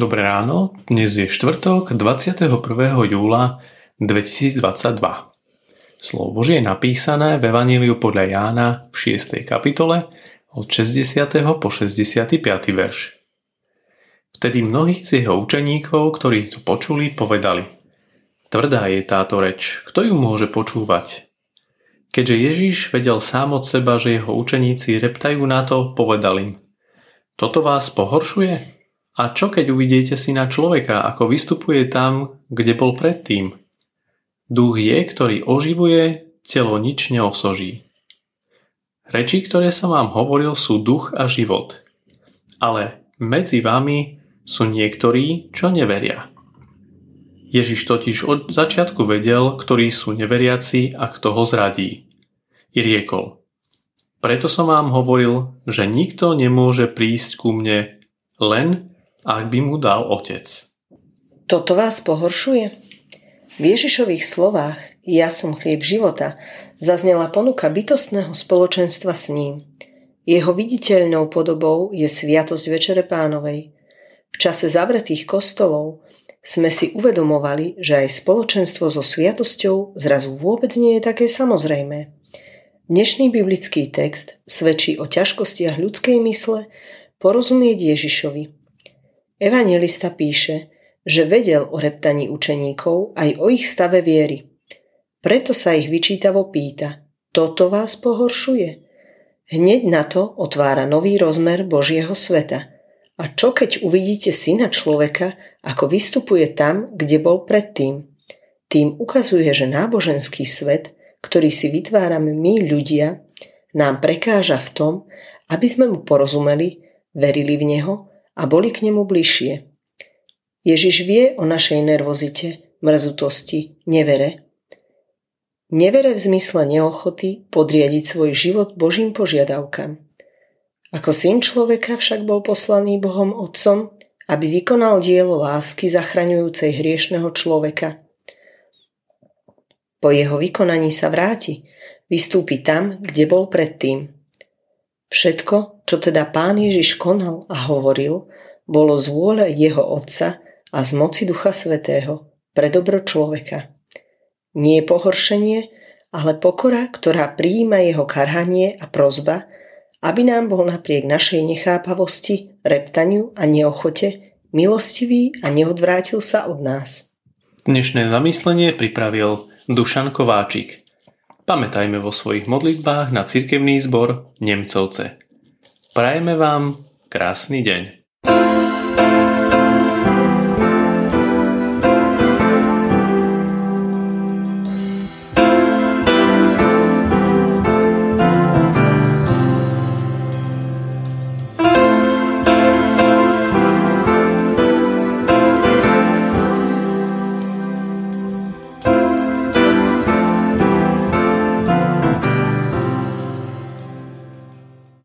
Dobré ráno, dnes je štvrtok 21. júla 2022. Slovo Božie je napísané v Evaníliu podľa Jána v 6. kapitole od 60. po 65. verš. Vtedy mnohí z jeho učeníkov, ktorí to počuli, povedali Tvrdá je táto reč, kto ju môže počúvať? Keďže Ježiš vedel sám od seba, že jeho učeníci reptajú na to, povedal im Toto vás pohoršuje? A čo keď uvidíte syna človeka, ako vystupuje tam, kde bol predtým? Duch je, ktorý oživuje, telo nič neosoží. Reči, ktoré som vám hovoril, sú duch a život. Ale medzi vami sú niektorí, čo neveria. Ježiš totiž od začiatku vedel, ktorí sú neveriaci a kto ho zradí. I riekol, preto som vám hovoril, že nikto nemôže prísť ku mne len ak by mu dal otec. Toto vás pohoršuje? V Ježišových slovách Ja som chlieb života zaznela ponuka bytostného spoločenstva s ním. Jeho viditeľnou podobou je Sviatosť Večere Pánovej. V čase zavretých kostolov sme si uvedomovali, že aj spoločenstvo so sviatosťou zrazu vôbec nie je také samozrejmé. Dnešný biblický text svedčí o ťažkostiach ľudskej mysle porozumieť Ježišovi, Evangelista píše, že vedel o reptaní učeníkov aj o ich stave viery. Preto sa ich vyčítavo pýta, toto vás pohoršuje? Hneď na to otvára nový rozmer Božieho sveta. A čo keď uvidíte syna človeka, ako vystupuje tam, kde bol predtým? Tým ukazuje, že náboženský svet, ktorý si vytvárame my ľudia, nám prekáža v tom, aby sme mu porozumeli, verili v Neho a boli k nemu bližšie. Ježiš vie o našej nervozite, mrzutosti, nevere. Nevere v zmysle neochoty podriadiť svoj život Božím požiadavkám. Ako syn človeka však bol poslaný Bohom Otcom, aby vykonal dielo lásky zachraňujúcej hriešného človeka. Po jeho vykonaní sa vráti, vystúpi tam, kde bol predtým. Všetko, čo teda pán Ježiš konal a hovoril, bolo z vôle jeho Otca a z moci Ducha Svetého pre dobro človeka. Nie je pohoršenie, ale pokora, ktorá prijíma jeho karhanie a prozba, aby nám bol napriek našej nechápavosti, reptaniu a neochote milostivý a neodvrátil sa od nás. Dnešné zamyslenie pripravil Dušan Kováčik. Pamätajme vo svojich modlitbách na cirkevný zbor Nemcovce. Prajeme vám krásny deň.